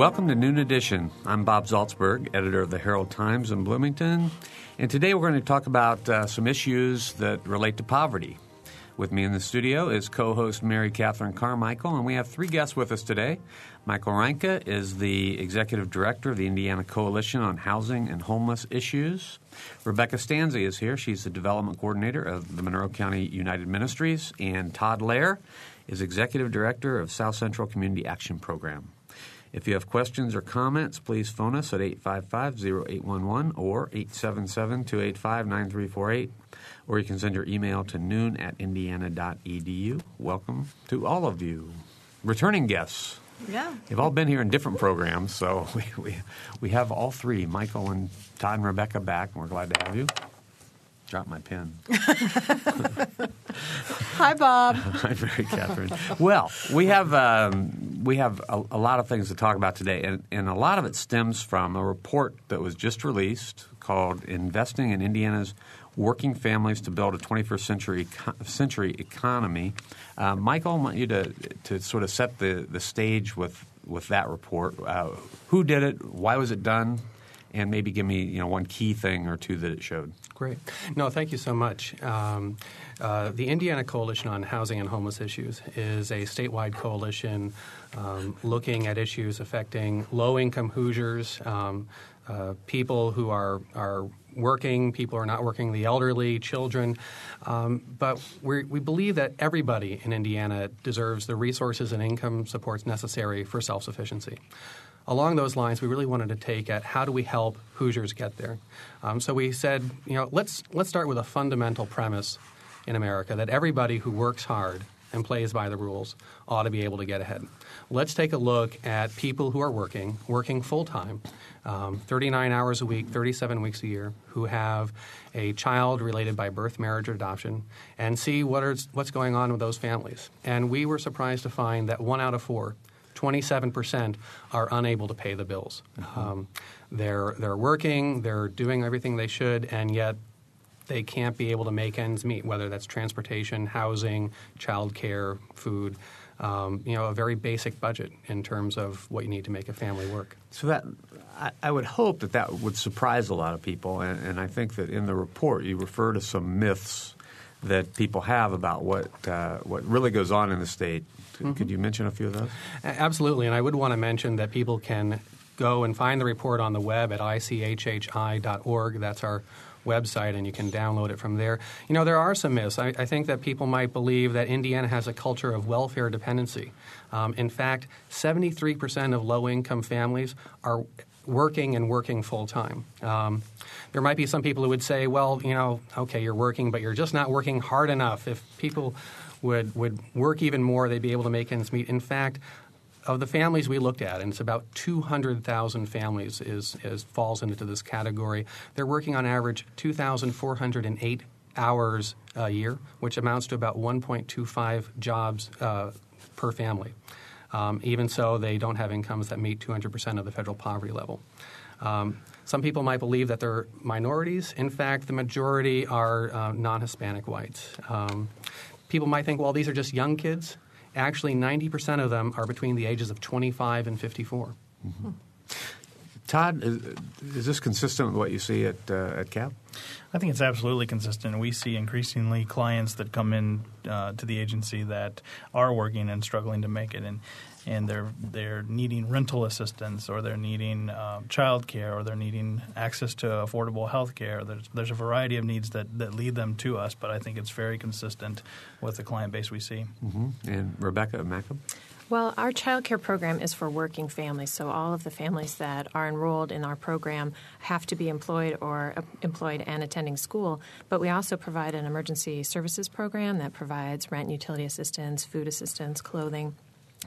welcome to Noon Edition. I'm Bob Zaltsberg, editor of the Herald Times in Bloomington, and today we're going to talk about uh, some issues that relate to poverty. With me in the studio is co host Mary Catherine Carmichael, and we have three guests with us today. Michael Reinke is the executive director of the Indiana Coalition on Housing and Homeless Issues. Rebecca Stanzi is here. She's the development coordinator of the Monroe County United Ministries. And Todd Lair is executive director of South Central Community Action Program. If you have questions or comments, please phone us at 855-0811 or 877-285-9348, or you can send your email to noon at indiana.edu. Welcome to all of you. Returning guests. Yeah. They've all been here in different programs, so we, we, we have all three, Michael and Todd and Rebecca, back, and we're glad to have you. Drop my pen. Hi, Bob. Hi, Mary Catherine. well, we have um, we have a, a, lot of things to talk about today, and, and a lot of it stems from a report that was just released called "Investing in Indiana's Working Families to Build a 21st Century Century Economy." Uh, Michael, I want you to to sort of set the, the stage with with that report. Uh, who did it? Why was it done? And maybe give me you know one key thing or two that it showed. Great. No, thank you so much. Um, uh, the Indiana Coalition on Housing and Homeless Issues is a statewide coalition um, looking at issues affecting low-income Hoosiers, um, uh, people who are are working, people who are not working, the elderly, children. Um, but we believe that everybody in Indiana deserves the resources and income supports necessary for self-sufficiency along those lines, we really wanted to take at how do we help Hoosiers get there. Um, so we said, you know, let's let's start with a fundamental premise in America that everybody who works hard and plays by the rules ought to be able to get ahead. Let's take a look at people who are working, working full time, um, 39 hours a week, 37 weeks a year, who have a child related by birth, marriage, or adoption, and see what are, what's going on with those families. And we were surprised to find that one out of four 27% are unable to pay the bills. Mm-hmm. Um, they're, they're working, they're doing everything they should, and yet they can't be able to make ends meet, whether that's transportation, housing, childcare, food. Um, you know, a very basic budget in terms of what you need to make a family work. So that I, I would hope that that would surprise a lot of people, and, and, I think that in the report you refer to some myths that people have about what uh, what really goes on in the state Mm-hmm. Could you mention a few of those? Absolutely, and I would want to mention that people can go and find the report on the web at ichhi.org. That's our website, and you can download it from there. You know, there are some myths. I, I think that people might believe that Indiana has a culture of welfare dependency. Um, in fact, 73% of low income families are working and working full time. Um, there might be some people who would say, well, you know, okay, you're working, but you're just not working hard enough. If people would, would work even more, they'd be able to make ends meet. In fact, of the families we looked at, and it's about 200,000 families is, is falls into this category, they're working on average 2,408 hours a year, which amounts to about 1.25 jobs uh, per family. Um, even so, they don't have incomes that meet 200% of the federal poverty level. Um, some people might believe that they're minorities. In fact, the majority are uh, non Hispanic whites. Um, people might think, well, these are just young kids. Actually, 90% of them are between the ages of 25 and 54. Mm-hmm. Todd, is, is, this consistent with what you see at, uh, at CAP? I think it's absolutely consistent. We see increasingly clients that come in uh, to the agency that are working and struggling to make it. And and they're they're needing rental assistance or they're needing um, child care or they're needing access to affordable health care. There's, there's a variety of needs that, that lead them to us, but I think it's very consistent with the client base we see. Mm-hmm. And Rebecca Mackham? Well, our child care program is for working families, so all of the families that are enrolled in our program have to be employed or uh, employed and attending school. But we also provide an emergency services program that provides rent, utility assistance, food assistance, clothing,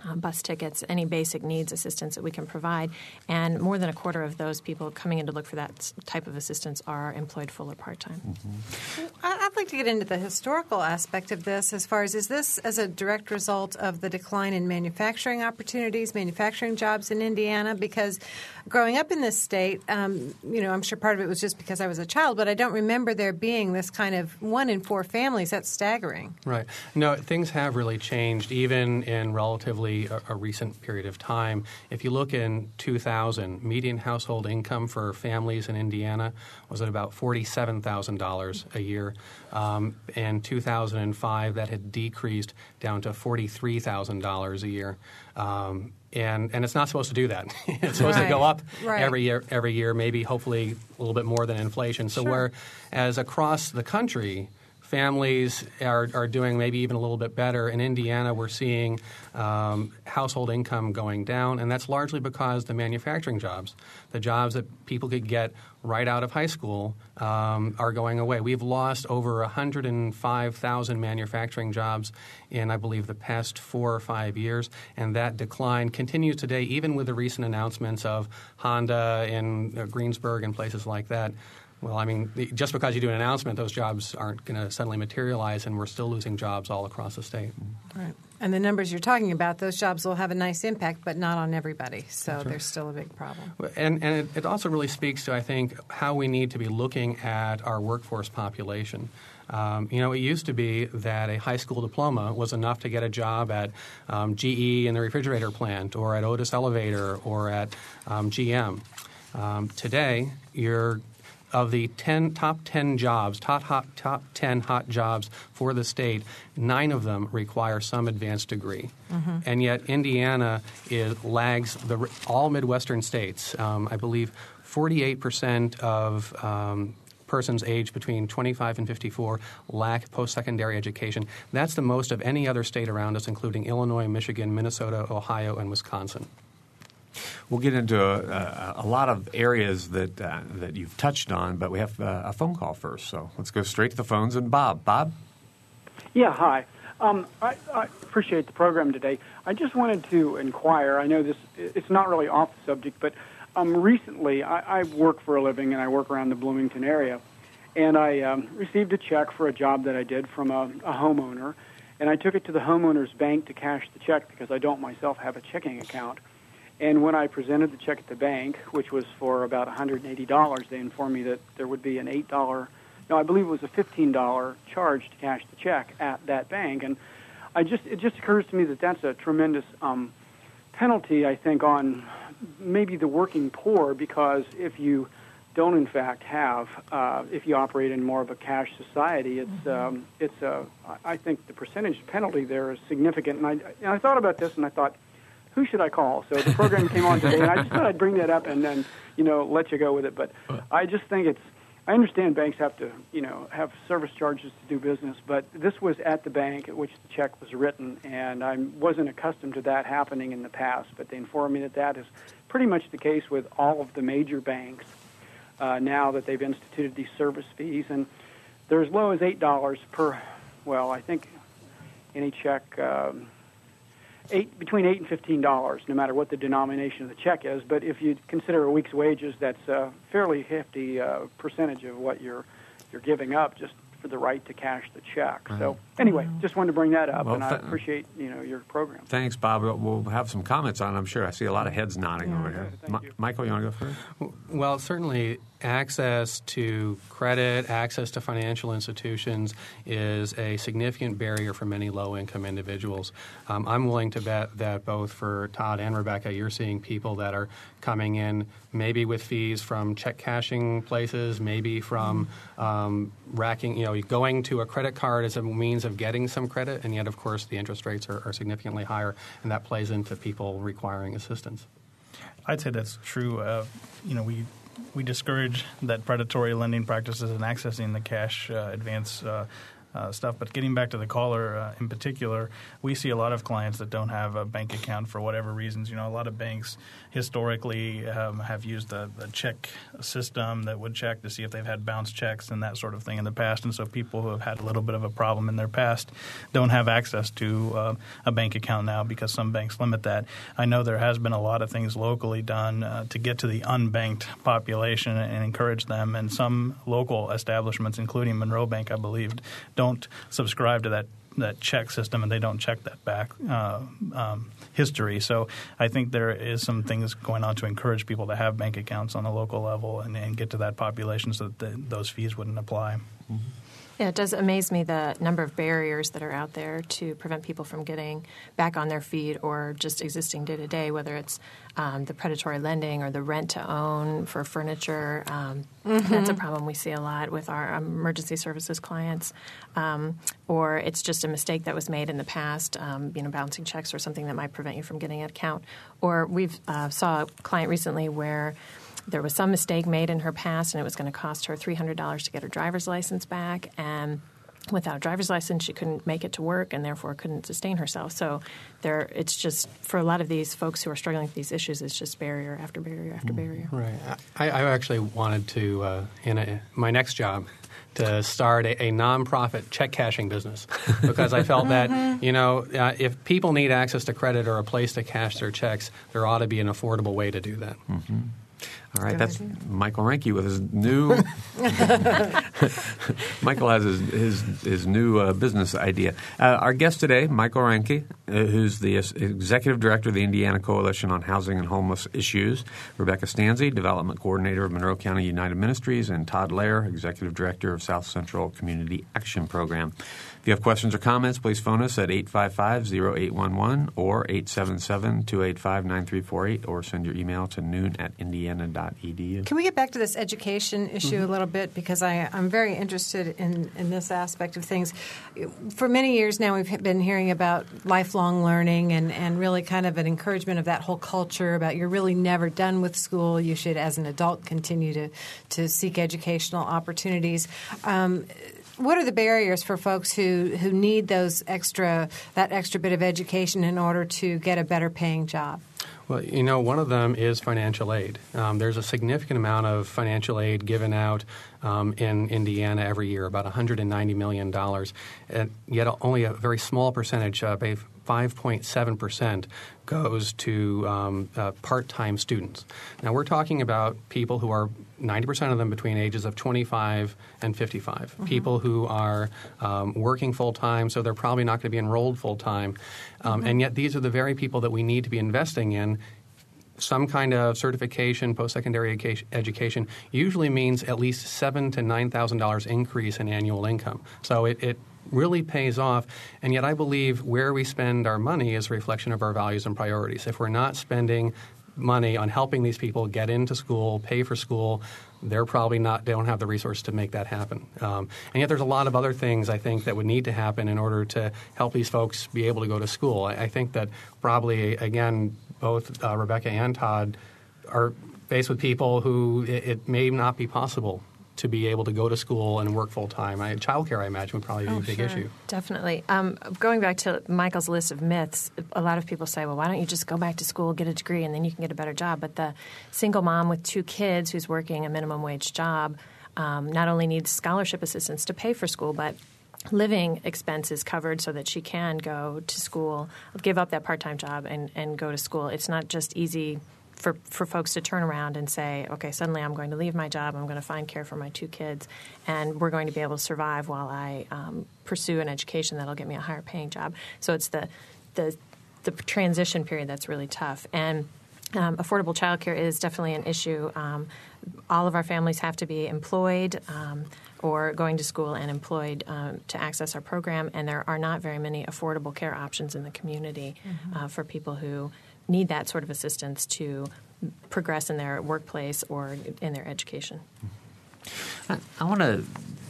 um, bus tickets, any basic needs assistance that we can provide. And more than a quarter of those people coming in to look for that type of assistance are employed full or part time. Mm-hmm. I'd like like to get into the historical aspect of this as far as is this as a direct result of the decline in manufacturing opportunities, manufacturing jobs in Indiana? Because growing up in this state, um, you know, I'm sure part of it was just because I was a child, but I don't remember there being this kind of one in four families. That's staggering. Right. No, things have really changed, even in relatively a, a recent period of time. If you look in 2000, median household income for families in Indiana was at about $47,000 a year. Um, in 2005, that had decreased down to $43,000 a year. Um, and, and it's not supposed to do that. it's supposed right. to go up right. every year, every year, maybe hopefully a little bit more than inflation. So sure. whereas across the country, families are, are doing maybe even a little bit better. In Indiana, we're seeing um, household income going down, and that's largely because the manufacturing jobs, the jobs that people could get right out of high school, um, are going away. We've lost over 105,000 manufacturing jobs in, I believe, the past four or five years, and that decline continues today, even with the recent announcements of Honda in uh, Greensburg and places like that. Well, I mean, just because you do an announcement, those jobs aren't going to suddenly materialize, and we're still losing jobs all across the state. Right. And the numbers you're talking about, those jobs will have a nice impact, but not on everybody. So right. there's still a big problem. And, and it, it, also really speaks to, I think, how we need to be looking at our workforce population. Um, you know, it used to be that a high school diploma was enough to get a job at um, GE in the refrigerator plant, or at Otis Elevator, or at um, GM. Um, today, you're of the 10, top 10 jobs, top, hot, top 10 hot jobs for the state, nine of them require some advanced degree. Mm-hmm. And yet Indiana is, lags the, all Midwestern states. Um, I believe 48% of um, persons aged between 25 and 54 lack post-secondary education. That's the most of any other state around us, including Illinois, Michigan, Minnesota, Ohio, and Wisconsin. We'll get into a, a, lot of areas that uh, that you've touched on, but we have uh, a phone call first. So let's go straight to the phones. And Bob, Bob. Yeah, hi. Um, I, I, appreciate the program today. I just wanted to inquire. I know this it's not really off the subject, but um, recently I, I, work for a living and I work around the Bloomington area, and I um, received a check for a job that I did from a, a homeowner, and I took it to the homeowner's bank to cash the check because I don't myself have a checking account. And when I presented the check at the bank, which was for about $180, they informed me that there would be an $8, no, I believe it was a $15 charge to cash the check at that bank. And I just it just occurs to me that that's a tremendous um, penalty, I think, on maybe the working poor because if you don't in fact have, uh, if you operate in more of a cash society, it's mm-hmm. um, it's a. I think the percentage penalty there is significant. And I and I thought about this and I thought who should I call? So the program came on today, and I just thought I'd bring that up and then, you know, let you go with it. But I just think it's. I understand banks have to, you know, have service charges to do business, but this was at the bank at which the check was written, and I wasn't accustomed to that happening in the past. But they informed me that that is pretty much the case with all of the major banks uh, now that they've instituted these service fees, and they're as low as eight dollars per. Well, I think any check. Um, eight between eight and fifteen dollars, no matter what the denomination of the check is. But if you consider a week's wages, that's a fairly hefty uh, percentage of what you're you're giving up just for the right to cash the check. Right. So anyway, just wanted to bring that up, well, and I appreciate you know your program. Thanks, Bob. We'll have some comments on. it, I'm sure. I see a lot of heads nodding yeah. over here. Ma- Michael, you want to go first? Well, certainly access to credit, access to financial institutions is a significant barrier for many low income individuals. Um, I'm willing to bet that both for Todd and Rebecca, you're seeing people that are coming in maybe with fees from check cashing places, maybe from um, racking, you know, going to a credit card as a means of getting some credit, and yet, of course, the interest rates are, are significantly higher, and that plays into people requiring assistance. I'd say that's true. Uh, you know, we we discourage that predatory lending practices and accessing the cash uh, advance uh, uh, stuff. But getting back to the caller uh, in particular, we see a lot of clients that don't have a bank account for whatever reasons. You know, a lot of banks historically um, have used the, the, check system that would check to see if they've had bounce checks and that sort of thing in the past. And so people who have had a little bit of a problem in their past don't have access to uh, a bank account now because some banks limit that. I know there has been a lot of things locally done uh, to get to the unbanked population and encourage them. And some local establishments, including Monroe Bank, I believe, don't subscribe to that that check system and they don't check that back uh, um, history. So I think there is some things going on to encourage people to have bank accounts on the local level and, and get to that population so that the, those fees wouldn't apply. Mm-hmm. Yeah, it does amaze me the number of barriers that are out there to prevent people from getting back on their feet or just existing day to day, whether it's um, the predatory lending or the rent to own for furniture. Um, mm-hmm. That's a problem we see a lot with our emergency services clients. Um, or it's just a mistake that was made in the past, um, you know, bouncing checks or something that might prevent you from getting an account. Or we've uh, saw a client recently where there was some mistake made in her past and it was going to cost her $300 to get her driver's license back and without a driver's license she couldn't make it to work and therefore couldn't sustain herself so there it's just for a lot of these folks who are struggling with these issues it's just barrier after barrier after barrier right i, I actually wanted to uh, in a, my next job to start a, a nonprofit check cashing business because I felt that mm-hmm. you know uh, if people need access to credit or a place to cash their checks, there ought to be an affordable way to do that. Mm-hmm. All right, that's Michael Reinke with his new. Michael has his his, his new uh, business idea. Uh, our guest today, Michael Reinke, uh, who's the executive director of the Indiana Coalition on Housing and Homeless Issues. Rebecca Stanzi, development coordinator of Monroe County United Ministries, and Todd Lair, executive director of South Central Community Action Program. If you have questions or comments, please phone us at 855-0811 or 877-285-9348 or send your email to noon at indiana.edu. Can we get back to this education issue mm-hmm. a little bit? Because I, am very interested in, in this aspect of things. For many years now, we've been hearing about lifelong learning and, and really kind of an encouragement of that whole culture about you're really never done with school. You should, as an adult, continue to, to seek educational opportunities. Um, what are the barriers for folks who, who need those extra that extra bit of education in order to get a better paying job? Well, you know, one of them is financial aid. Um, there's a significant amount of financial aid given out um, in Indiana every year, about $190 million, and yet only a very small percentage, uh, 5.7%, goes to um, uh, part time students. Now, we're talking about people who are 90% of them between ages of 25 and 55, mm-hmm. people who are um, working full time, so they're probably not going to be enrolled full time. Um, mm-hmm. And yet, these are the very people that we need to be investing in some kind of certification, post-secondary education usually means at least seven to nine thousand dollars increase in annual income. So it, it really pays off. And yet, I believe where we spend our money is a reflection of our values and priorities. If we're not spending money on helping these people get into school, pay for school, they're probably not they don't have the resource to make that happen. Um, and yet, there's a lot of other things I think that would need to happen in order to help these folks be able to go to school. I, I think that probably again, both uh, Rebecca and Todd are faced with people who it, it may not be possible to be able to go to school and work full time. Childcare, I imagine, would probably be oh, a big sure. issue. Definitely. Um, going back to Michael's list of myths, a lot of people say, well, why don't you just go back to school, get a degree, and then you can get a better job? But the single mom with two kids who's working a minimum wage job um, not only needs scholarship assistance to pay for school, but living expenses covered so that she can go to school, give up that part time job, and, and go to school. It's not just easy for, for folks to turn around and say, okay, suddenly I'm going to leave my job, I'm going to find care for my two kids, and we're going to be able to survive while I um, pursue an education that'll get me a higher paying job. So it's the, the, the transition period that's really tough. And um, affordable childcare is definitely an issue. Um, all of our families have to be employed um, or going to school and employed um, to access our program, and there are not very many affordable care options in the community mm-hmm. uh, for people who need that sort of assistance to progress in their workplace or in their education. I, I want to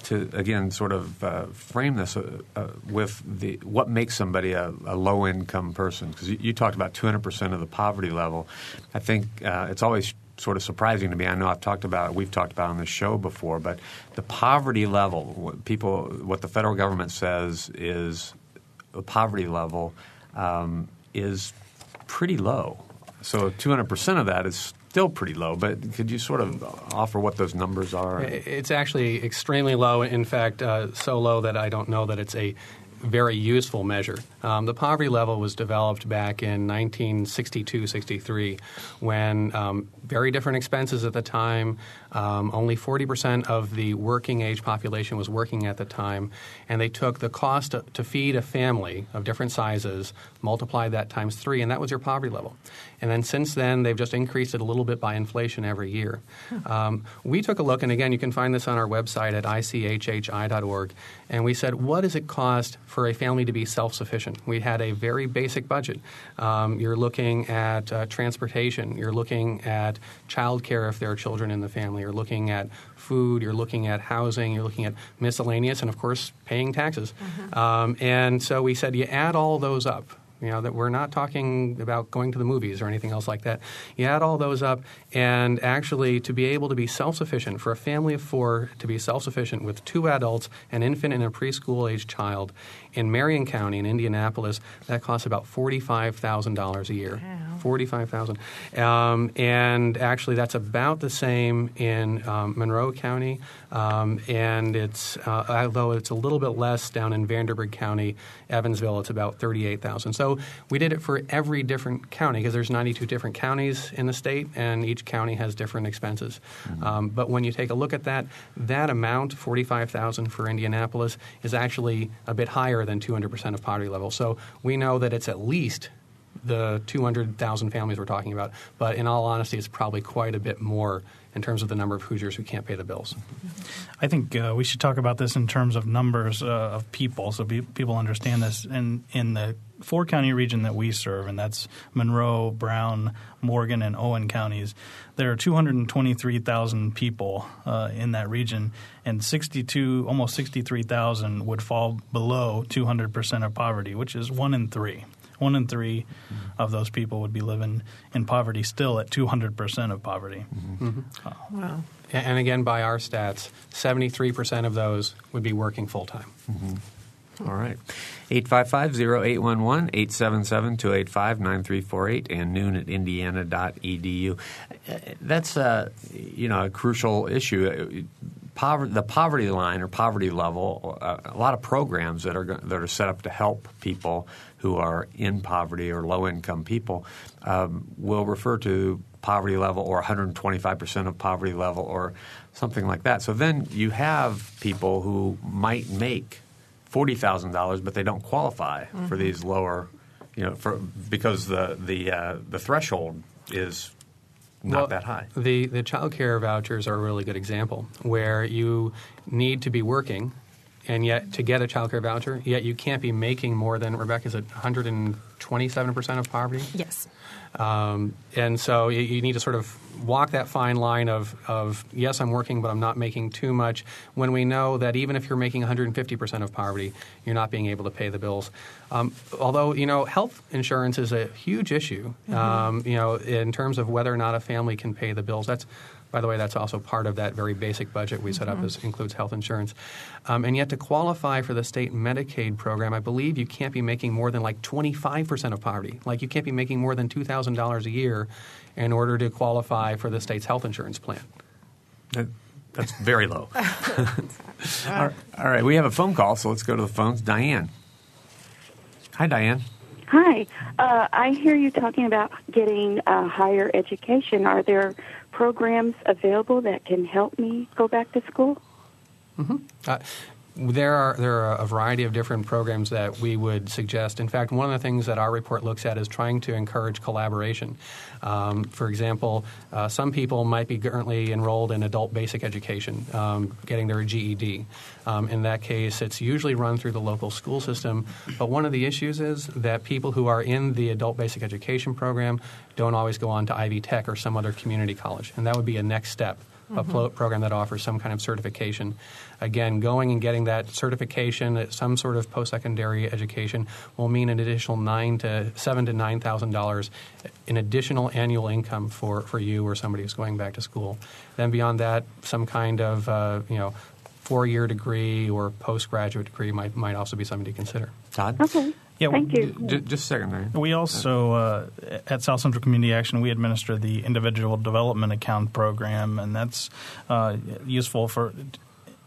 to again sort of uh, frame this uh, uh, with the what makes somebody a, a low income person because you, you, talked about 200 percent of the poverty level. I think uh, it's always sort of surprising to me. I know I've talked about we've talked about on the show before, but the poverty level, what people, what the federal government says is the poverty level um, is pretty low. So 200 percent of that is still pretty low. But could you sort of offer what those numbers are? It's actually extremely low. In fact, uh, so low that I don't know that it's a very useful measure. Um, the poverty level was developed back in 1962 63 when um, very different expenses at the time. Um, only 40% of the working age population was working at the time, and they took the cost to, to feed a family of different sizes, multiplied that times three, and that was your poverty level. And then since then, they've just increased it a little bit by inflation every year. Um, we took a look, and again, you can find this on our website at ichhi.org, and we said, what does it cost for a family to be self sufficient? We had a very basic budget. Um, you're looking at uh, transportation, you're looking at child care if there are children in the family, you're looking at food, you're looking at housing, you're looking at miscellaneous, and of course, paying taxes. Mm-hmm. Um, and so we said, you add all those up. You know, that we're not talking about going to the movies or anything else like that. You add all those up, and actually, to be able to be self sufficient, for a family of four to be self sufficient with two adults, an infant, and a preschool age child in Marion County in Indianapolis, that costs about $45,000 a year. Wow. 45000 um, And actually, that's about the same in um, Monroe County, um, and it's, uh, although it's a little bit less down in Vanderburgh County, Evansville, it's about 38000 So we did it for every different county because there's 92 different counties in the state, and each county has different expenses. Mm-hmm. Um, but when you take a look at that, that amount, 45000 for Indianapolis, is actually a bit higher than 200% of poverty level. So we know that it's at least the 200,000 families we're talking about. But in all honesty, it's probably quite a bit more in terms of the number of Hoosiers who can't pay the bills. I think uh, we should talk about this in terms of numbers uh, of people so be- people understand this. And in the four county region that we serve, and that's Monroe, Brown, Morgan, and Owen counties, there are 223,000 people uh, in that region, and 62, almost 63,000 would fall below 200% of poverty, which is one in three one in 3 mm-hmm. of those people would be living in poverty still at 200% of poverty. Mm-hmm. Mm-hmm. Uh, wow. And again, by our stats, 73% of those would be working full time. All right. 855-0811, 877-285-9348, and noon at indiana.edu. Uh, that's, uh, you know, a crucial issue poverty, the poverty line or poverty level, uh, a lot of programs that are that are set up to help people who are in poverty or low income people um, will refer to poverty level or 125 percent of poverty level or something like that. So then you have people who might make forty thousand dollars, but they don't qualify mm-hmm. for these lower, you know, for because the the uh, the threshold is not well, that high. The the child care vouchers are a really good example where you need to be working and yet to get a child care voucher, yet you can't be making more than Rebecca is it 127 percent of poverty? Yes. Um, and so you, you, need to sort of walk that fine line of, of yes, I'm working, but I'm not making too much. When we know that even if you're making 150 percent of poverty, you're not being able to pay the bills. Um, although you know, health insurance is a huge issue. Mm-hmm. Um, you know, in terms of whether or not a family can pay the bills. That's by the way, that's also part of that very basic budget we set up mm-hmm. as includes health insurance. Um, and yet to qualify for the state Medicaid program, I believe you can't be making more than like 25% of poverty. Like you can't be making more than $2,000 a year in order to qualify for the state's health insurance plan. That, that's very low. all right, we have a phone call, so let's go to the phones. Diane. Hi, Diane. Hi. Uh, I hear you talking about getting uh, higher education. Are there programs available that can help me go back to school? Mm-hmm. Uh, there are there are a variety of different programs that we would suggest. In fact, one of the things that our report looks at is trying to encourage collaboration. Um, for example, uh, some people might be currently enrolled in adult basic education, um, getting their GED. Um, in that case, it's usually run through the local school system. But one of the issues is that people who are in the adult basic education program don't always go on to Ivy Tech or some other community college, and that would be a next step a plo- program that offers some kind of certification. Again, going and getting that certification, some sort of post-secondary education, will mean an additional nine to seven to nine thousand dollars in additional annual income for, for you or somebody who's going back to school. Then beyond that, some kind of uh, you know four-year degree or postgraduate degree might might also be something to consider. Todd? Okay. Yeah, Thank you. J- just a second, Mary. We also, uh, at South Central Community Action, we administer the Individual Development Account Program, and that's uh, useful for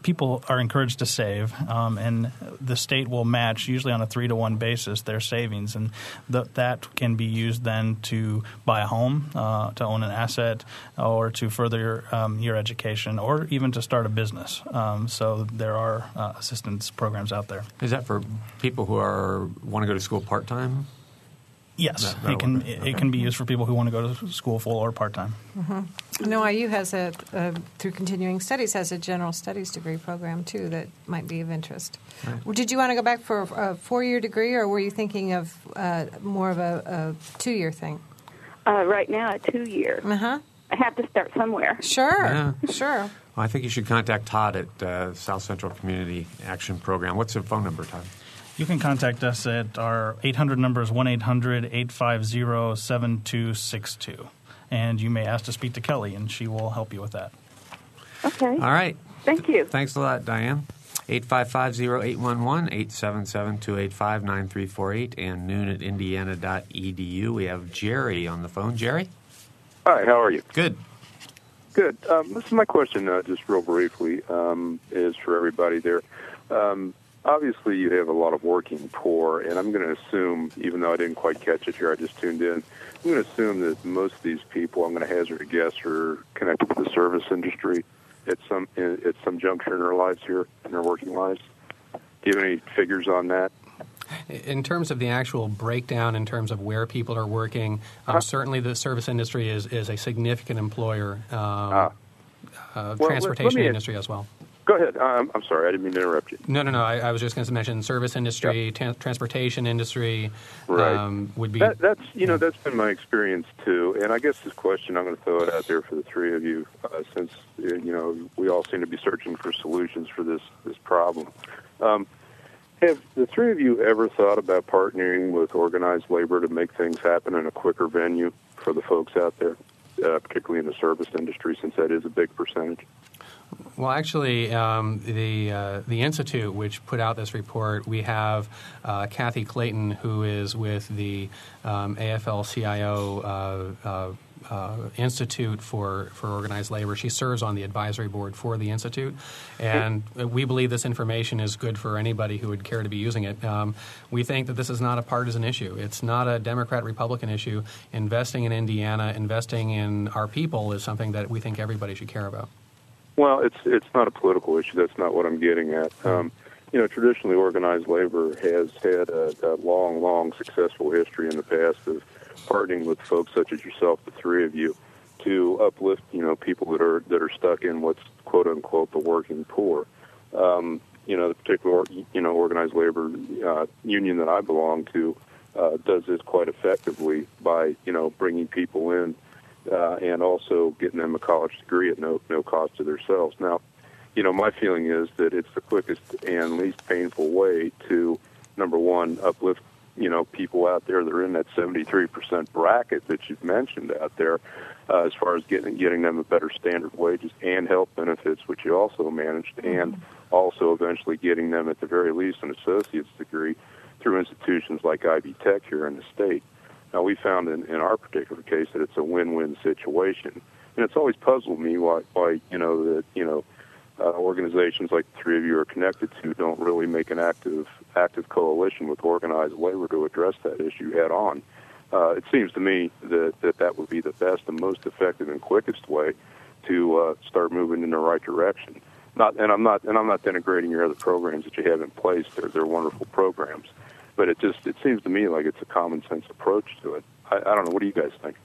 people are encouraged to save, um, and the state will match, usually on a three to one basis, their savings, and th- that can be used then to buy a home, uh, to own an asset, or to further um, your education, or even to start a business. Um, so there are uh, assistance programs out there. Is that for people who are want to go to school part time? Yes, That- it can. It, Okay. it can be used for people who want to go to school full or part time. No, IU has a, uh, through continuing studies, has a general studies degree program too that might be of interest. Well, Did you want to go back for a four year degree, or were you thinking of uh, more of a, a two year thing? Uh, right now, a two year. Uh huh. I have to start somewhere. Sure, Yeah. sure. Well, I think you should contact Todd at uh, South Central Community Action Program. What's the phone number, Todd? You can contact us at our 800 number is 1 800 850 7262. And you may ask to speak to Kelly, and she will help you with that. Okay. All right. Thank you. Thanks a lot, Diane. 855-0811, 877-285-9348, and noon at indiana.edu. We have Jerry on the phone. Jerry? Hi, how are you? Good. Good. Um, this is my question, uh, just real briefly, um, is for everybody there. Um, obviously, you have a lot of working poor, and I'm going to assume, even though I didn't quite catch it here, I just tuned in. I'm going to assume that most of these people, I'm going to hazard a guess, are connected with the service industry at some at some juncture in their lives here, in their working lives. Do you have any figures on that? In terms of the actual breakdown, in terms of where people are working, um, certainly the service industry is, is a significant employer. Um, Ah. uh, let- transportation let me- industry as well. Go ahead. Um, I'm sorry, I didn't mean to interrupt you. No, no, no. I, I was just going to mention service industry, ta- transportation industry Right. um, would be. That, that's you know that's been my experience too, and I guess this question I'm going to throw it out there for the three of you, uh, since uh, you know we all seem to be searching for solutions for this this problem. Um, have the three of you ever thought about partnering with organized labor to make things happen in a quicker venue for the folks out there, uh, particularly in the service industry, since that is a big percentage? Well, actually, um, the uh, the institute which put out this report, we have uh, Kathy Clayton, who is with the um, AFL-CIO uh, uh, uh, Institute for for Organized Labor. She serves on the advisory board for the institute, and we believe this information is good for anybody who would care to be using it. Um, we think that this is not a partisan issue. It's not a Democrat-Republican issue. Investing in Indiana, investing in our people, is something that we think everybody should care about. Well, it's it's not a political issue. That's not what I'm getting at. Um, you know, traditionally, organized labor has had a, a long, long successful history in the past of partnering with folks such as yourself, the three of you, to uplift you know people that are that are stuck in what's quote unquote the working poor. Um, you know, the particular you know organized labor uh, union that I belong to uh, does this quite effectively by you know bringing people in uh, and also getting them a college degree at no no cost to themselves. Now, you know, my feeling is that it's the quickest and least painful way to number one uplift you know people out there that are in that 73% bracket that you've mentioned out there uh, as far as getting getting them a better standard wages and health benefits which you also managed and also eventually getting them at the very least an associate's degree through institutions like Ivy Tech here in the state. Now we found in, in our particular case that it's a win-win situation, and it's always puzzled me why, why you know that you know uh, organizations like the three of you are connected to don't really make an active active coalition with organized labor to address that issue head on. Uh, it seems to me that, that that would be the best and most effective and quickest way to uh, start moving in the right direction. Not, and I'm not, and I'm not denigrating your other programs that you have in place. They're they're wonderful programs, but it just it seems to me like it's a common sense approach to it. I, I don't know. What do you guys think?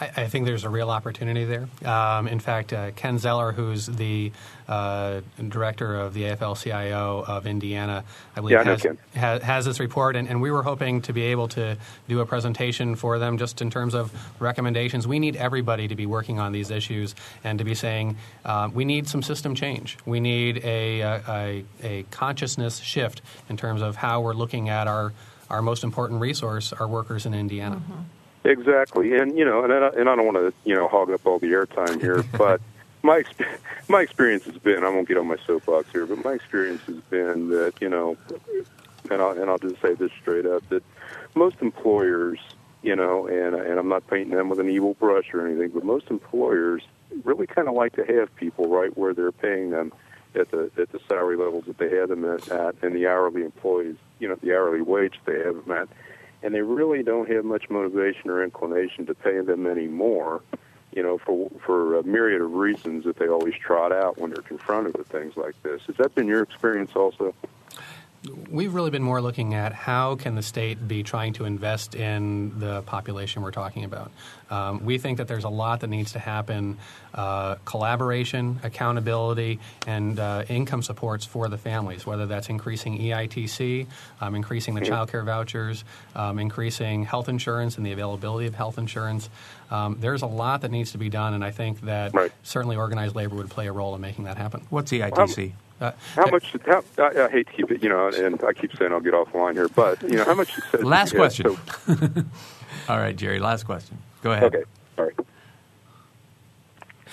I, I think there's a real opportunity there. Um, in fact, uh, Ken Zeller, who's the uh, director of the AFL-CIO of Indiana, I believe Yeah, I know has, ha- has this report, and, and we were hoping to be able to do a presentation for them just in terms of recommendations. We need everybody to be working on these issues and to be saying uh, we need some system change. We need a, a, a, a consciousness shift in terms of how we're looking at our, our most important resource, our workers in Indiana. Exactly, and you know, and I, and I don't want to you know hog up all the airtime here, but my my experience has been I won't get on my soapbox here, but my experience has been that you know, and I'll, and I'll just say this straight up that most employers, you know, and and I'm not painting them with an evil brush or anything, but most employers really kind of like to have people right where they're paying them at the at the salary levels that they have them at, at and the hourly employees, you know, the hourly wage they have them at and they really don't have much motivation or inclination to pay them any more, you know, for for a myriad of reasons that they always trot out when they're confronted with things like this. Has that been your experience also? We've really been more looking at how can the state be trying to invest in the population we're talking about. Um, we think that there's a lot that needs to happen: uh, collaboration, accountability, and uh, income supports for the families. Whether that's increasing EITC, um, increasing the child care vouchers, um, increasing health insurance and the availability of health insurance. Um, there's a lot that needs to be done, and I think that Right. certainly organized labor would play a role in making that happen. What's EITC? Uh, How much? How, I, I hate to keep it, you know, and I keep saying I'll get offline here, but you know, how much success? Last question. so- All right, Jerry, last question. Go ahead. okay, all right.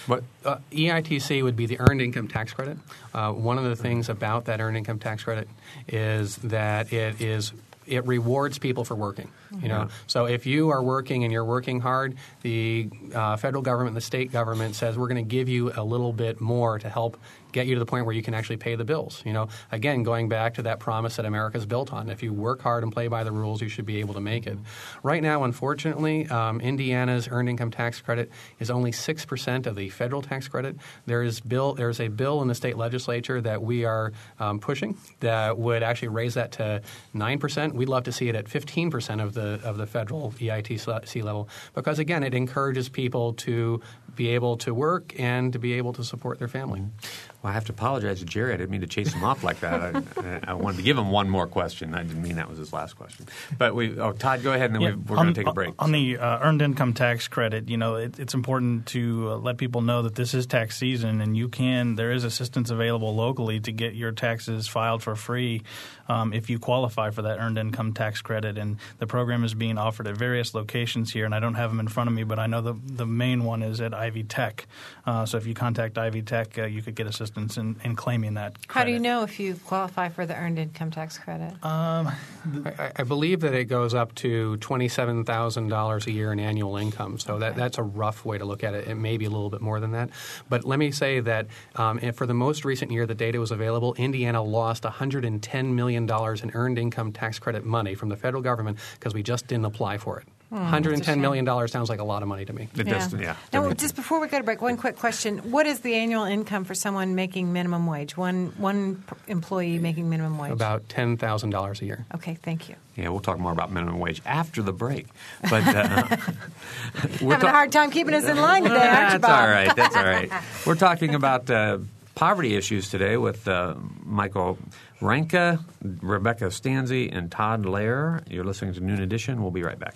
What? Uh, EITC would be the Earned Income Tax Credit. Uh, one of the things about that Earned Income Tax Credit is that it is it rewards people for working. You know, so if you are working and you're working hard, the uh, federal government, the state government says we're going to give you a little bit more to help get you to the point where you can actually pay the bills. You know, again, going back to that promise that America's built on. If you work hard and play by the rules, you should be able to make it. Right now, unfortunately, um, Indiana's earned income tax credit is only six percent of the federal tax credit. There is bill. There's a bill in the state legislature that we are um, pushing that would actually raise that to nine percent. We'd love to see it at fifteen percent of the of the federal EITC level because again, it encourages people to be able to work and to be able to support their family. Well, I have to apologize to Jerry. I didn't mean to chase him off like that. I, I wanted to give him one more question. I didn't mean that was his last question. But we, oh, Todd, go ahead, and then Yeah, we, we're on- going to take a break. On the uh, earned income tax credit, you know, it, it's important to uh, let people know that this is tax season, and you can. There is assistance available locally to get your taxes filed for free um, if you qualify for that earned income tax credit. And the program is being offered at various locations here, and I don't have them in front of me, but I know the the main one is at Ivy Tech. Uh, so if you contact Ivy Tech, uh, you could get assistance in, in claiming that. How do you know if you qualify for the earned income tax credit? I, I believe that it goes up to twenty-seven thousand dollars a year in annual income. So that, that's a rough way to look at it. It may be a little bit more than that. But let me say that um, and for the most recent year the data was available, Indiana lost one hundred and ten million dollars in earned income tax credit money from the federal government because we just didn't apply for it. One hundred and ten million dollars sounds like a lot of money to me. It does, yeah. Now, just before we go to break, one quick question: What is the annual income for someone making minimum wage? One one employee making minimum wage. About ten thousand dollars a year. Okay, thank you. Yeah, we'll talk more about minimum wage after the break. But uh, we're Having ta- a hard time keeping us in line today, aren't you, That's all right. That's all right. We're talking about uh, poverty issues today with uh, Michael Reinke, Rebecca Stanzi, and Todd Lair. You're listening to Noon Edition. We'll be right back.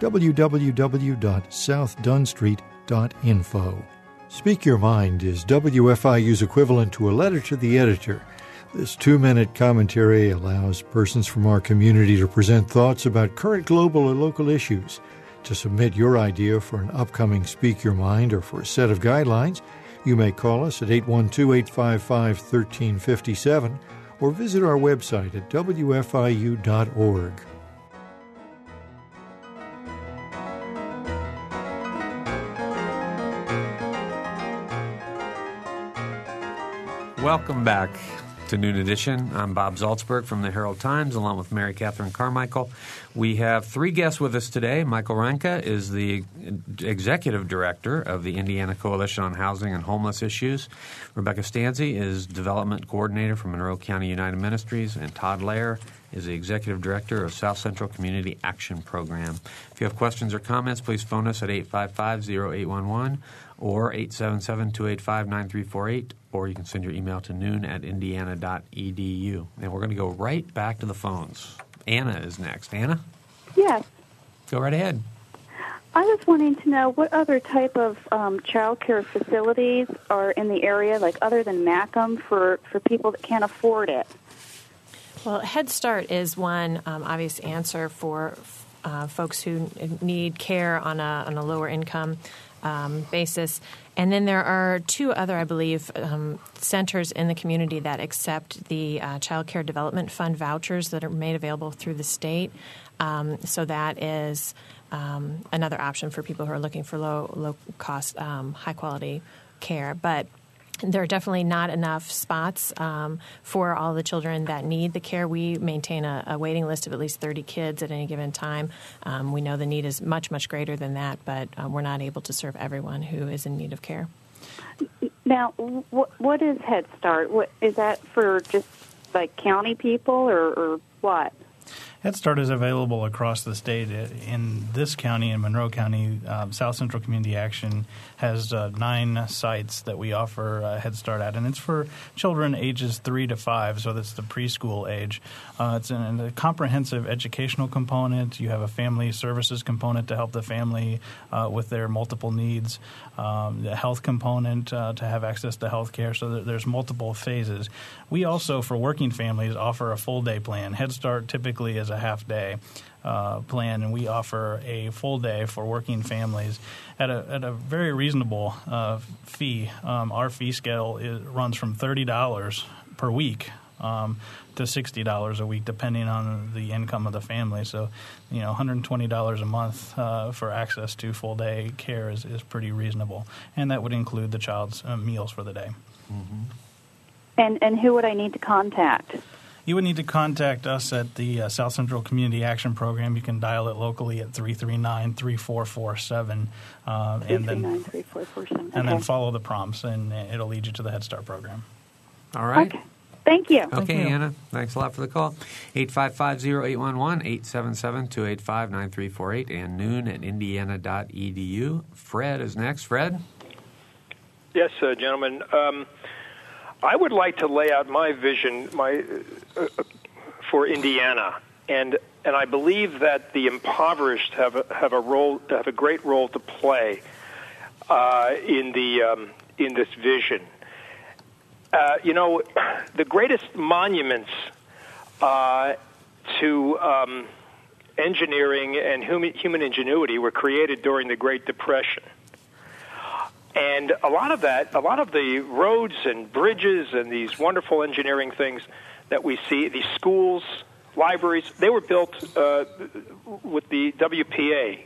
www.southdunstreet.info. Speak Your Mind is WFIU's equivalent to a letter to the editor. This two minute commentary allows persons from our community to present thoughts about current global or local issues. To submit your idea for an upcoming Speak Your Mind or for a set of guidelines, you may call us at 812 855 1357 or visit our website at wfiu.org. Welcome back to Noon Edition. I'm Bob Zaltsberg from the Herald Times, along with Mary Catherine Carmichael. We have three guests with us today. Michael Reinke is the executive director of the Indiana Coalition on Housing and Homeless Issues. Rebecca Stanzi is development coordinator for Monroe County United Ministries, and Todd Lair is the executive director of South Central Community Action Program. If you have questions or comments, please phone us at 855 0811 or 877-285-9348, or you can send your email to noon at indiana.edu. And we're going to go right back to the phones. Anna is next. Anna? Yes. Go right ahead. I was wanting to know what other type of um, child care facilities are in the area, like other than Macomb, for, for people that can't afford it. Well, Head Start is one um, obvious answer for uh, folks who need care on a, on a lower income um, basis. And then there are two other, I believe, um, centers in the community that accept the uh, Child Care Development Fund vouchers that are made available through the state. Um, so that is um, another option for people who are looking for low low cost, um, high quality care. But there are definitely not enough spots um, for all the children that need the care. We maintain a, a, waiting list of at least 30 kids at any given time. Um, we know the need is much, much greater than that, but uh, we're not able to serve everyone who is in need of care. Now, what, what is Head Start? What, is that for just like county people or, or what? Head Start is available across the state. In this county, in Monroe County, um, South Central Community Action has uh, nine sites that we offer uh, Head Start at, and it's for children ages three to five, so that's the preschool age. Uh, it's a comprehensive educational component. You have a family services component to help the family uh, with their multiple needs, um, the health component uh, to have access to health care, so there's multiple phases. We also, for working families, offer a full day plan. Head Start typically is a half day uh, plan, and we offer a full day for working families at a, at a very reasonable uh, fee. Um, our fee scale is, runs from $30 per week um, to sixty dollars a week, depending on the income of the family. So, you know, one hundred and twenty dollars a month uh, for access to full day care is, is pretty reasonable, and that would include the child's uh, meals for the day. Mm-hmm. And and who would I need to contact? You would need to contact us at the uh, South Central Community Action Program. You can dial it locally at 339 3447. Uh, and then, and then follow the prompts, and it'll lead you to the Head Start program. All right. Okay. Thank you. Okay, Thank you. Anna. Thanks a lot for the call. 855-0811, 877-285-9348, and noon at indiana.edu. Fred is next. Fred? Yes, uh, gentlemen. Um, I would like to lay out my vision my, uh, uh, for Indiana, and and I believe that the impoverished have a, have a role have a great role to play uh, in the um, in this vision. Uh, you know, the greatest monuments uh, to um, engineering and human, human ingenuity were created during the Great Depression. And a lot of that, a lot of the roads and bridges and these wonderful engineering things that we see, these schools, libraries, they were built uh, with the WPA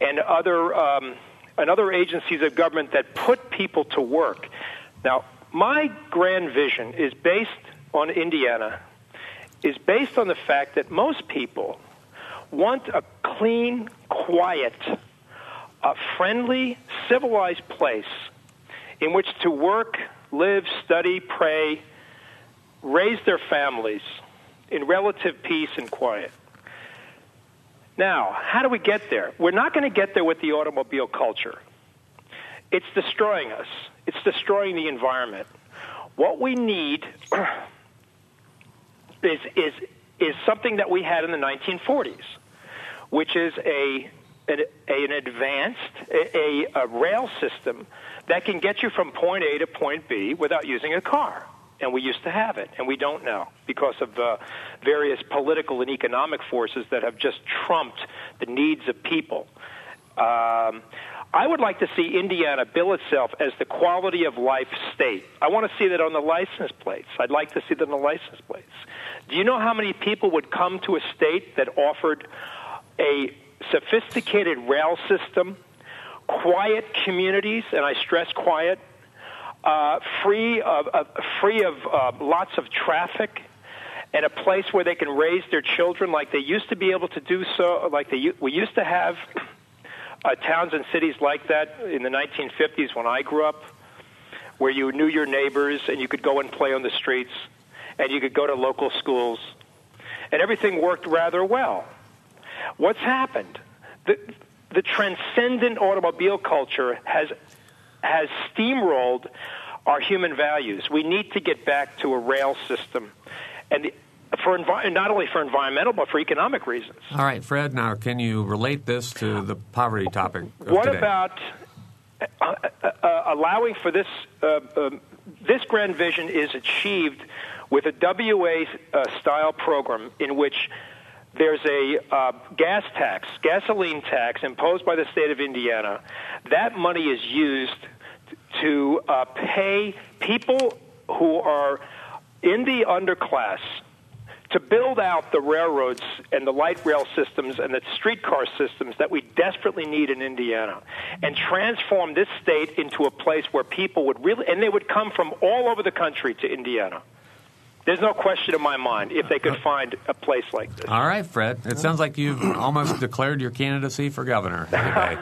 and other um, and other agencies of government that put people to work. Now, my grand vision is based on Indiana, is based on the fact that most people want a clean, quiet a friendly, civilized place in which to work, live, study, pray, raise their families in relative peace and quiet. Now, how do we get there? We're not going to get there with the automobile culture. It's destroying us. It's destroying the environment. What we need is is is something that we had in the 1940s, which is a an, an advanced a, a, rail system that can get you from point A to point B without using a car. And we used to have it, and we don't now because of uh, various political and economic forces that have just trumped the needs of people. Um, I would like to see Indiana bill itself as the quality of life state. I want to see that on the license plates. I'd like to see that on the license plates. Do you know how many people would come to a state that offered a sophisticated rail system, quiet communities, and I stress quiet, uh, free of, of free of uh, lots of traffic, and a place where they can raise their children like they used to be able to do so, like they we used to have uh, towns and cities like that in the 1950s when I grew up, where you knew your neighbors and you could go and play on the streets, and you could go to local schools, and everything worked rather well. What's happened? The, the transcendent automobile culture has has steamrolled our human values. We need to get back to a rail system, and for envi- not only for environmental but for economic reasons. All right, Fred. Now, can you relate this to the poverty topic? what today? about uh, uh, uh, allowing for this? Uh, um, this grand vision is achieved with a WA uh, style program in which there's a uh, gas tax, gasoline tax imposed by the state of Indiana. That money is used to uh, pay people who are in the underclass to build out the railroads and the light rail systems and the streetcar systems that we desperately need in Indiana and transform this state into a place where people would really, and they would come from all over the country to Indiana. There's no question in my mind if they could find a place like this. All right, Fred. It sounds like you've almost declared your candidacy for governor. Anyway.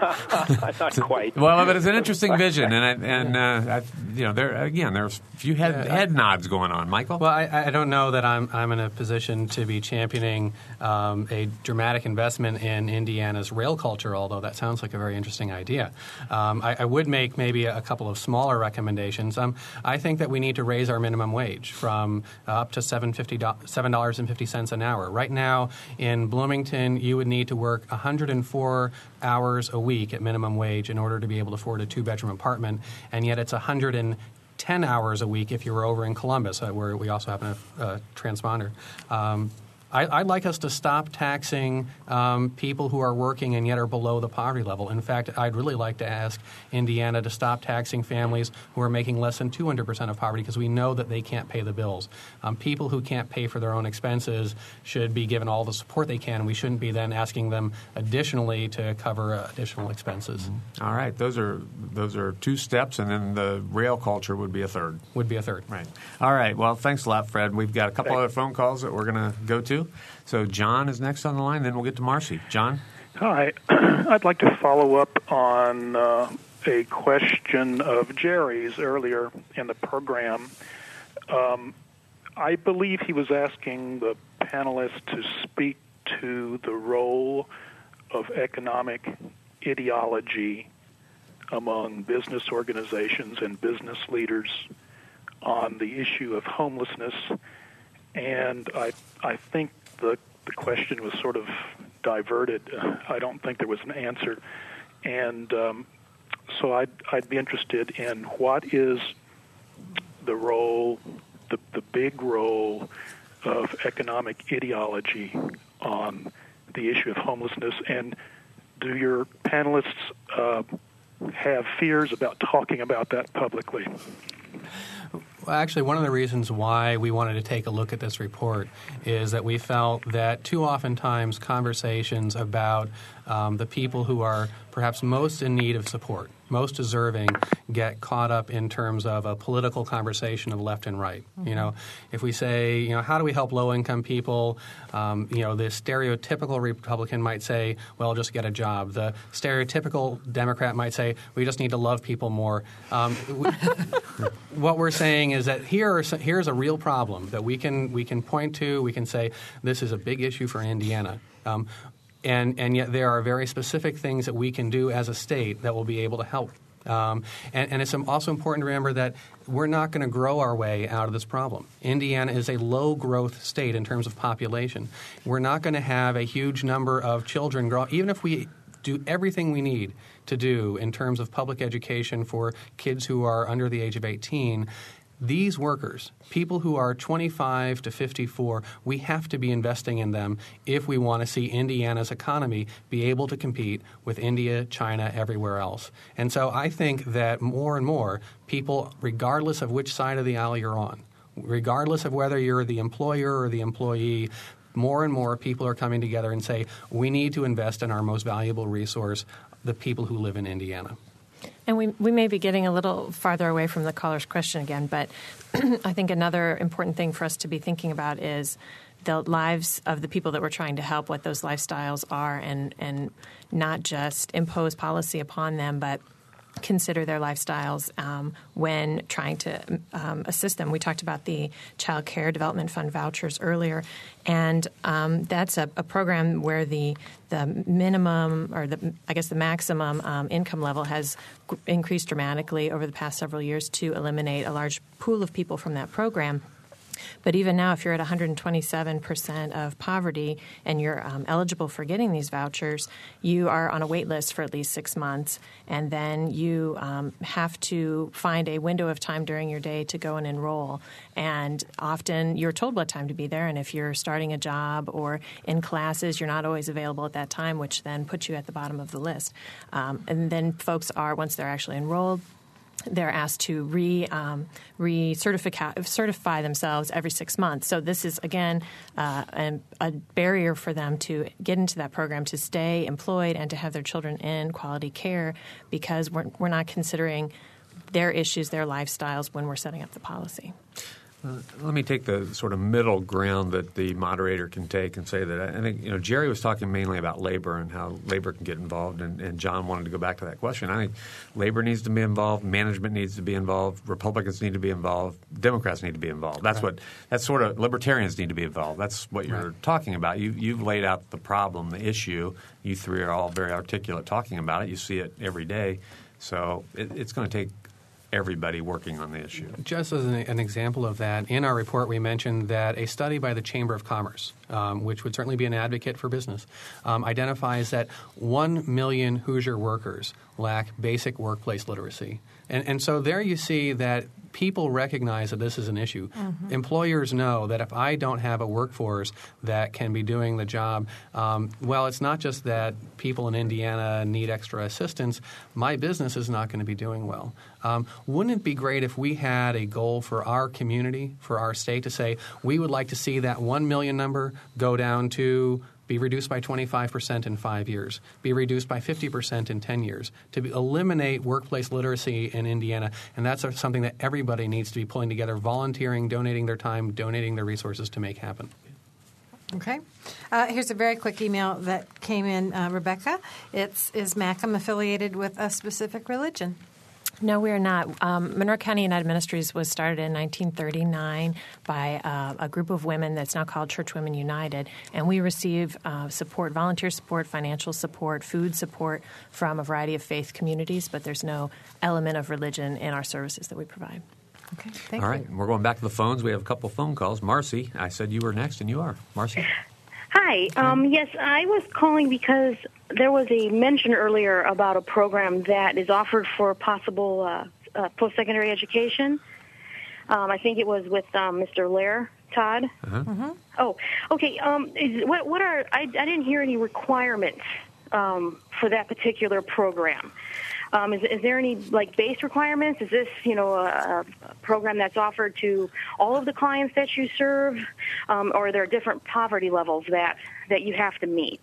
Not quite. well, but it's an interesting vision, and I, and uh, I, you know, there again, there's a few head, head nods going on. Michael. Well, I, I don't know that I'm I'm in a position to be championing um, a dramatic investment in Indiana's rail culture. Although that sounds like a very interesting idea, um, I, I, would make maybe a, couple of smaller recommendations. Um, I think that we need to raise our minimum wage from uh, up to $7, dollars 50 cents an hour. Right now in Bloomington, you would need to work 104 hours a week at minimum wage in order to be able to afford a two bedroom apartment, and yet it's 110 hours a week if you were over in Columbus, uh, where we also have a uh, transponder. Um, I, would like us to stop taxing um, people who are working and yet are below the poverty level. In fact, I'd really like to ask Indiana to stop taxing families who are making less than 200% of poverty because we know that they can't pay the bills. Um, people who can't pay for their own expenses should be given all the support they can. We shouldn't be then asking them additionally to cover uh, additional expenses. Mm-hmm. All right, those are those are two steps, and then the rail culture would be a third. Would be a third. Right. All right. Well, thanks a lot, Fred. We've got a couple other phone calls that we're going to go to. So John is next on the line. Then we'll get to Marcy. John. Hi. I'd like to follow up on uh, a question of Jerry's earlier in the program. Um, I believe he was asking the panelists to speak to the role of economic ideology among business organizations and business leaders on the issue of homelessness. And I, I think the the question was sort of diverted. I don't think there was an answer, and um, so I'd I'd be interested in what is the role, the the big role of economic ideology on the issue of homelessness, and do your panelists uh, have fears about talking about that publicly? Actually, one of the reasons why we wanted to take a look at this report is that we felt that too often times conversations about um, the people who are perhaps most in need of support, most deserving, get caught up in terms of a political conversation of left and right. Mm-hmm. You know, if we say, you know, how do we help low-income people? Um, you know, the stereotypical Republican might say, well, just get a job. The stereotypical Democrat might say, we just need to love people more. Um, what we're saying is that here some, here's a real problem that we can we can point to. We can say this is a big issue for Indiana. Um, and, and yet there are very specific things that we can do as a state that will be able to help. Um, and, and, it's also important to remember that we're not going to grow our way out of this problem. Indiana is a low growth state in terms of population. We're not going to have a huge number of children grow, even if we do everything we need to do in terms of public education for kids who are under the age of 18 these workers, people who are 25 to 54, we have to be investing in them if we want to see Indiana's economy be able to compete with India, China, everywhere else. And so I think that more and more people, regardless of which side of the aisle you're on, regardless of whether you're the employer or the employee, more and more people are coming together and say, we need to invest in our most valuable resource, the people who live in Indiana. And we, we may be getting a little farther away from the caller's question again, but I think another important thing for us to be thinking about is the lives of the people that we're trying to help, what those lifestyles are, and, and not just impose policy upon them, but – consider their lifestyles um, when trying to um, assist them. We talked about the Child Care Development Fund vouchers earlier, and um, that's a, a, program where the the minimum or the I guess the maximum um, income level has increased dramatically over the past several years to eliminate a large pool of people from that program. But even now, if you're at 127% of poverty and you're um, eligible for getting these vouchers, you are on a wait list for at least six months. And then you um, have to find a window of time during your day to go and enroll. And often you're told what time to be there. And if you're starting a job or in classes, you're not always available at that time, which then puts you at the bottom of the list. Um, and then folks are, once they're actually enrolled, they're asked to re um, certify themselves every six months. So this is again uh, a, a, barrier for them to get into that program, to stay employed, and to have their children in quality care because we're we're not considering their issues, their lifestyles when we're setting up the policy. Let me take the sort of middle ground that the moderator can take and say that I think you know Jerry was talking mainly about labor and how labor can get involved, and, and, John wanted to go back to that question. I think labor needs to be involved, management needs to be involved, Republicans need to be involved, Democrats need to be involved. That's right. what that's sort of libertarians need to be involved. That's what you're right. talking about. You you've laid out the problem, the issue. You three are all very articulate talking about it. You see it every day. So it, it's going to take everybody working on the issue. Just as an, an, example of that, in our report we mentioned that a study by the Chamber of Commerce, um, which would certainly be an advocate for business, um, identifies that 1 million Hoosier workers lack basic workplace literacy. And, and so there you see that people recognize that this is an issue. Mm-hmm. Employers know that if I don't have a workforce that can be doing the job, um, well, it's not just that people in Indiana need extra assistance. My business is not going to be doing well. Um, wouldn't it be great if we had a goal for our community, for our state, to say we would like to see that 1 million number go down to be reduced by 25% in five years, be reduced by 50% in 10 years, to be, eliminate workplace literacy in Indiana. And that's something that everybody needs to be pulling together, volunteering, donating their time, donating their resources to make happen. Okay. Uh, here's a very quick email that came in, uh, Rebecca. It's Is MCUM affiliated with a specific religion? No, we are not. Um, Monroe County United Ministries was started in 1939 by uh, a group of women that's now called Church Women United, and we receive uh, support, volunteer support, financial support, food support from a variety of faith communities, but there's no element of religion in our services that we provide. Okay, thank All you. right, we're going back to the phones. We have a couple phone calls. Marcy, I said you were next, and you are. Marcy? Hi. Um, yes, I was calling because there was a mention earlier about a program that is offered for possible uh, uh, post-secondary education. Um, I think it was with um, Mr. Lair, Todd. Uh-huh. Mm-hmm. Oh, okay. Um, is, what, what are I, I didn't hear any requirements um, for that particular program. Um, is, is there any like base requirements? Is this you know a, a program that's offered to all of the clients that you serve, um, or are there different poverty levels that that you have to meet?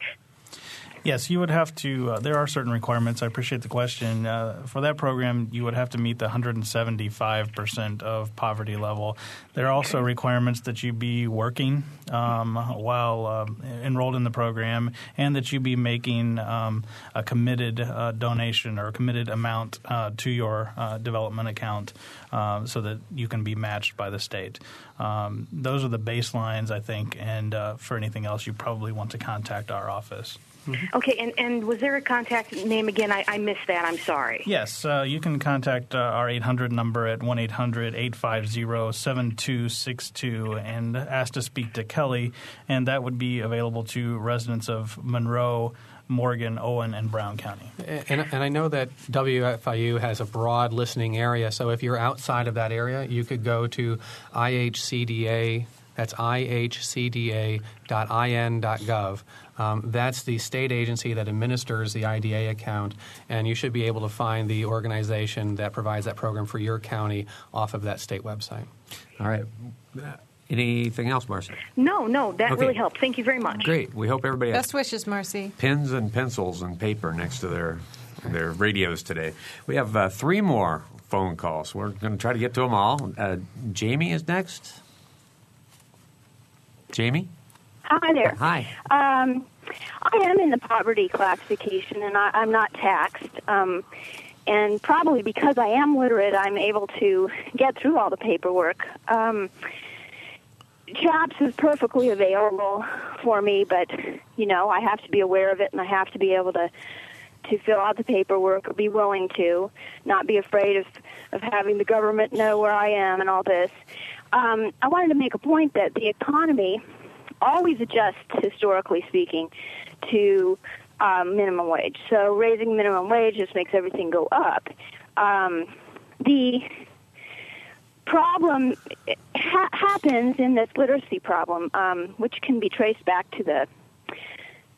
Yes, you would have to. Uh, there are certain requirements. I appreciate the question. Uh, for that program, you would have to meet the 175 percent of poverty level. There are also requirements that you be working um, while uh, enrolled in the program, and that you be making um, a committed uh, donation or a committed amount uh, to your uh, development account, so that you can be matched by the state. Um, those are the baselines, I think. And for anything else, you probably want to contact our office. Mm-hmm. Okay, and, and was there a contact name again? I, I missed that. I'm sorry. Yes, uh, you can contact uh, our 800 number at 1 800 850 7262 and ask to speak to Kelly, and that would be available to residents of Monroe. Morgan, Owen, and Brown County. And, and I know that WFIU has a broad listening area, so if you're outside of that area, you could go to IHCDA. That's ihcda.in.gov. Um, that's the state agency that administers the IDA account, and you should be able to find the organization that provides that program for your county off of that state website. All right. Anything else, Marcy? No, no, that Okay. really helped. Thank you very much. Great. We hope everybody has Best wishes, Marcy. pens and pencils and paper next to their their radios today. We have uh, three more phone calls. We're going to try to get to them all. Uh, Jamie is next. Jamie? Hi there. Hi. Um, I am in the poverty classification, and I, I'm not taxed. Um, and probably because I am literate, I'm able to get through all the paperwork. Um, CHAPS is perfectly available for me, but you know I have to be aware of it, and I have to be able to to fill out the paperwork or be willing to, not be afraid of of having the government know where I am and all this. Um, I wanted to make a point that the economy always adjusts, historically speaking, to um, minimum wage. So raising minimum wage just makes everything go up. Um, the problem ha- happens in this literacy problem, um, which can be traced back to the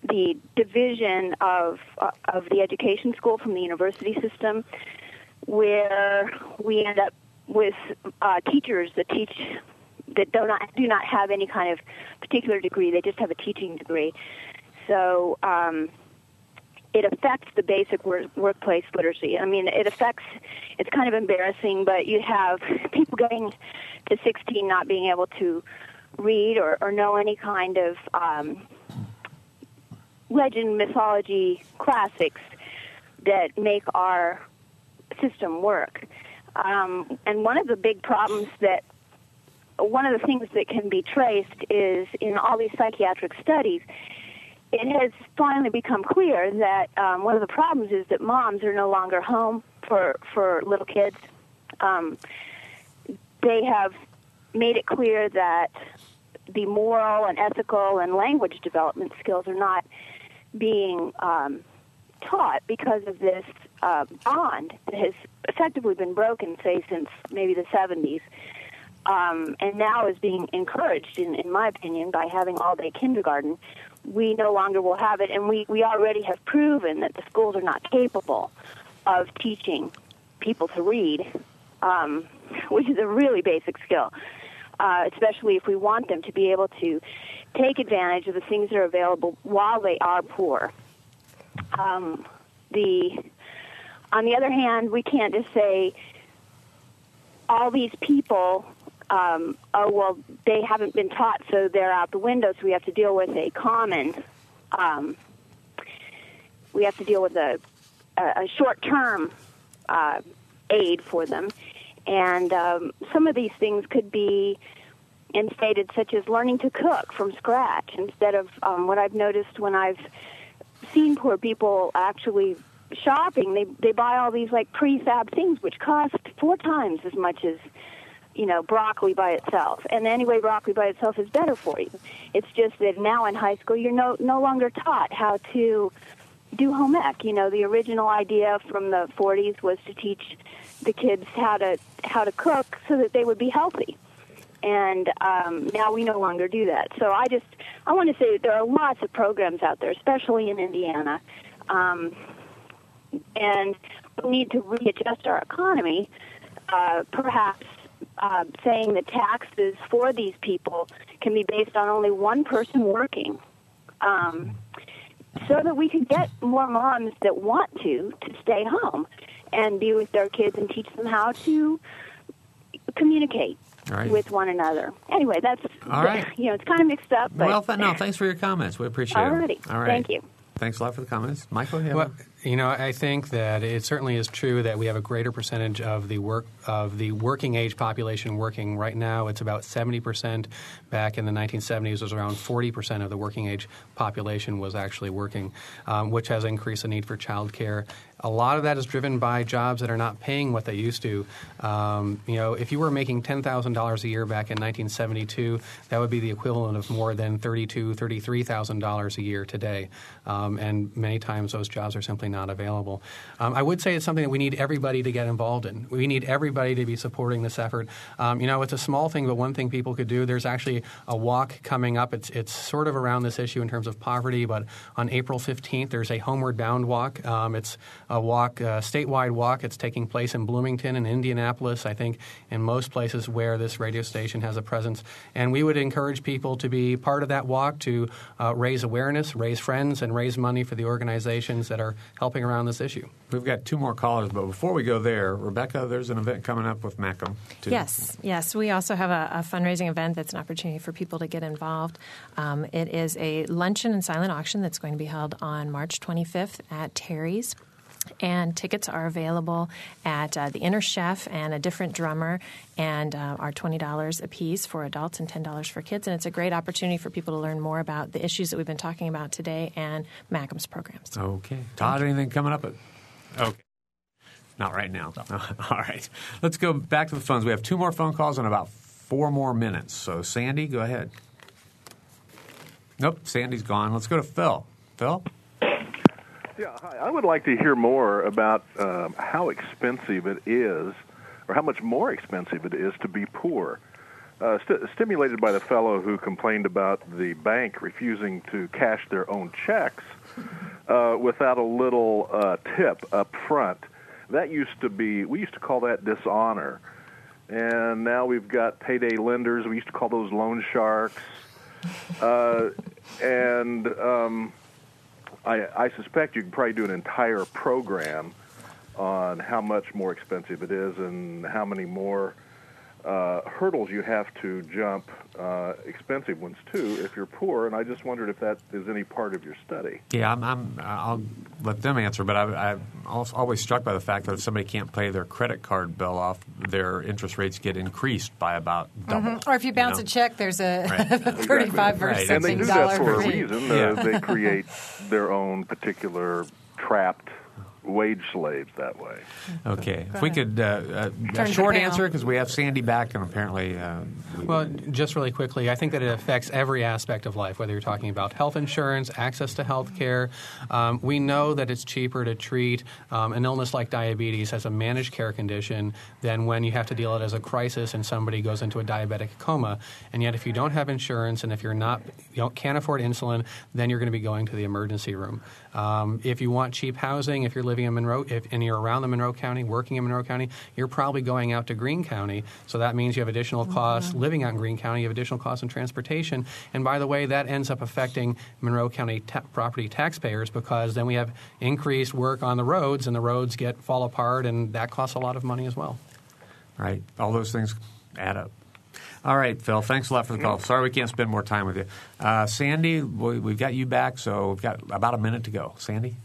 the division of uh, of the education school from the university system, where we end up with uh, teachers that teach that do not do not have any kind of particular degree; they just have a teaching degree. So um, it affects the basic wor- workplace literacy. I mean, it affects. It's kind of embarrassing, but you have people getting to 16 not being able to read or, or know any kind of um, legend, mythology, classics that make our system work. Um, and one of the big problems that one of the things that can be traced is in all these psychiatric studies, it has finally become clear that um, one of the problems is that moms are no longer home for for little kids. Um, they have made it clear that the moral and ethical and language development skills are not being um, taught because of this uh, bond that has effectively been broken, say, since maybe the 70s. Um, and now is being encouraged, in, in my opinion, by having all day kindergarten. We no longer will have it, and we, we already have proven that the schools are not capable of teaching people to read, um, which is a really basic skill, uh, especially if we want them to be able to take advantage of the things that are available while they are poor. Um, the on the other hand, we can't just say all these people. Um, oh well, they haven't been taught, so they're out the window. So we have to deal with a common. Um, we have to deal with a, a, a short-term uh, aid for them, and um, some of these things could be instated, such as learning to cook from scratch, instead of um, what I've noticed when I've seen poor people actually shopping. They they buy all these like prefab things, which cost four times as much as you know broccoli by itself. And anyway, broccoli by itself is better for you. It's just that now in high school, you're no no longer taught how to do home ec. You know, the original idea from the 40s was to teach the kids how to how to cook so that they would be healthy. And um, now we no longer do that. So I just I want to say that there are lots of programs out there, especially in Indiana, um, and we need to readjust our economy. Uh, perhaps uh, saying that taxes for these people can be based on only one person working. Um, so that we could get more moms that want to to stay home and be with their kids and teach them how to communicate All right. with one another. Anyway, that's All right. you know it's kind of mixed up. But Well, th- no, thanks for your comments. We appreciate Alrighty. it. All right. Thank you. Thanks a lot for the comments. Michael, you Well, you know, I think that it certainly is true that we have a greater percentage of the work of the working age population working. Right now, it's about seventy percent. Back in the 1970s, it was around forty percent of the working age population was actually working, um, which has increased the need for child care. a lot of that is driven by jobs that are not paying what they used to. Um, you know, if you were making ten thousand dollars a year back in 1972, that would be the equivalent of more than thirty-two, thirty-three thousand dollars a year today. Um, and many times those jobs are simply not available. Um, I would say it's something that we need everybody to get involved in. We need everybody to be supporting this effort. Um, you know, it's a small thing, but one thing people could do. There's actually a walk coming up. It's it's sort of around this issue in terms of poverty, but on April 15th, there's a homeward bound walk. Um, it's a walk, a statewide walk. It's taking place in Bloomington and Indianapolis, I think, in most places where this radio station has a presence. And we would encourage people to be part of that walk to uh, raise awareness, raise friends, and raise money for the organizations that are helping around this issue. We've got two more callers, but before we go there, Rebecca, there's an event coming up with MCUM. Too. Yes, yes. We also have a, a, fundraising event that's an opportunity for people to get involved. Um, it is a luncheon and silent auction that's going to be held on March 25th at Terry's. And tickets are available at uh, the Inner Chef and a different drummer, and uh, are twenty dollars a piece for adults and ten dollars for kids. And it's a great opportunity for people to learn more about the issues that we've been talking about today and MCUM's programs. Okay, Todd, anything coming up? At- okay. Not right now. No. All right. Let's go back to the phones. We have two more phone calls and about four more minutes. So, Sandy, go ahead. Nope, Sandy's gone. Let's go to Phil. Phil? Yeah, hi. I would like to hear more about um, how expensive it is, or how much more expensive it is to be poor. Uh, st- stimulated by the fellow who complained about the bank refusing to cash their own checks uh, without a little uh, tip up front. That used to be, we used to call that dishonor. And now we've got payday lenders. We used to call those loan sharks. Uh, and um, I, I suspect you could probably do an entire program on how much more expensive it is and how many more uh, hurdles you have to jump, uh, expensive ones too, if you're poor. And I just wondered if that is any part of your study. Yeah, I'm, I'm, I'll let them answer, but I, I'm always struck by the fact that if somebody can't pay their credit card bill off, their interest rates get increased by about double. Mm-hmm. Or if you bounce you know? a check, there's a Right. 35 Right. versus And they do that for a fee. reason. Uh, they create their own particular trapped wage slaves that way. Okay. If we could, uh, uh, Turn a to short answer, because we have Sandy back, and apparently. Uh, we- Well, just really quickly, I think that it affects every aspect of life, whether you're talking about health insurance, access to health care. Um, we know that it's cheaper to treat um, an illness like diabetes as a managed care condition than when you have to deal it as a crisis and somebody goes into a diabetic coma. And yet, if you don't have insurance and if you're not, you don't, can't afford insulin, then you're going to be going to the emergency room. Um, if you want cheap housing, if you're living in Monroe, if, and you're around the Monroe County, working in Monroe County, you're probably going out to Greene County. So that means you have additional costs living out in Greene County. You have additional costs in transportation. And by the way, that ends up affecting Monroe County ta- property taxpayers because then we have increased work on the roads, and the roads get fall apart, and that costs a lot of money as well. right. All those things add up. All right, Phil. Thanks a lot for the call. Sorry we can't spend more time with you. Uh, Sandy, we, we've got you back, so we've got about a minute to go. Sandy?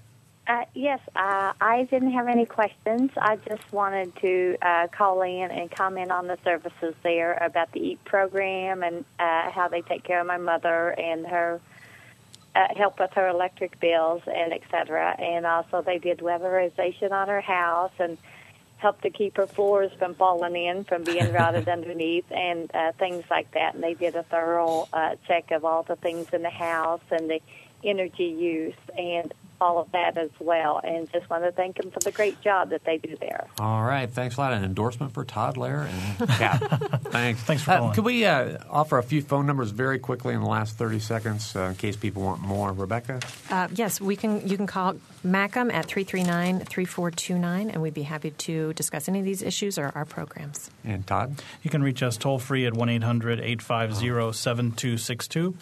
Uh, yes, uh, I didn't have any questions. I just wanted to uh, call in and comment on the services there about the EAT program and uh, how they take care of my mother and her uh, help with her electric bills and et cetera. And also they did weatherization on her house and helped to keep her floors from falling in, from being rotted underneath, and uh, things like that. And they did a thorough uh, check of all the things in the house and the energy use and all of that as well. And just want to thank them for the great job that they do there. All right. Thanks a lot. An endorsement for Todd Lair and Cap. Thanks. Thanks for Uh, calling. could we uh, offer a few phone numbers very quickly in the last 30 seconds uh, in case people want more? Rebecca? Uh, yes, we can. You can call MCUM at 339-3429, and we'd be happy to discuss any of these issues or our programs. And Todd? You can reach us toll free at 1 800 850 7262.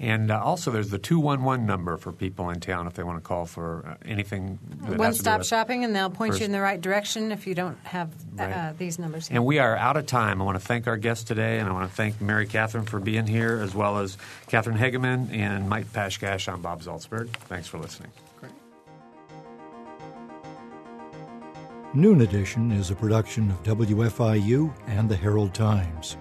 And uh, also, there's the 211 number for people in town if they want to call for uh, anything. One stop shopping, and they'll point First- you in the right direction if you don't have uh, Right. these numbers. And we are out of time. I want to thank our guests today, and I want to thank Mary Catherine for being here, as well as Catherine Hegeman and Mike Pashkash. I'm Bob Zaltsberg. Thanks for listening. Noon Edition is a production of WFIU and the Herald Times.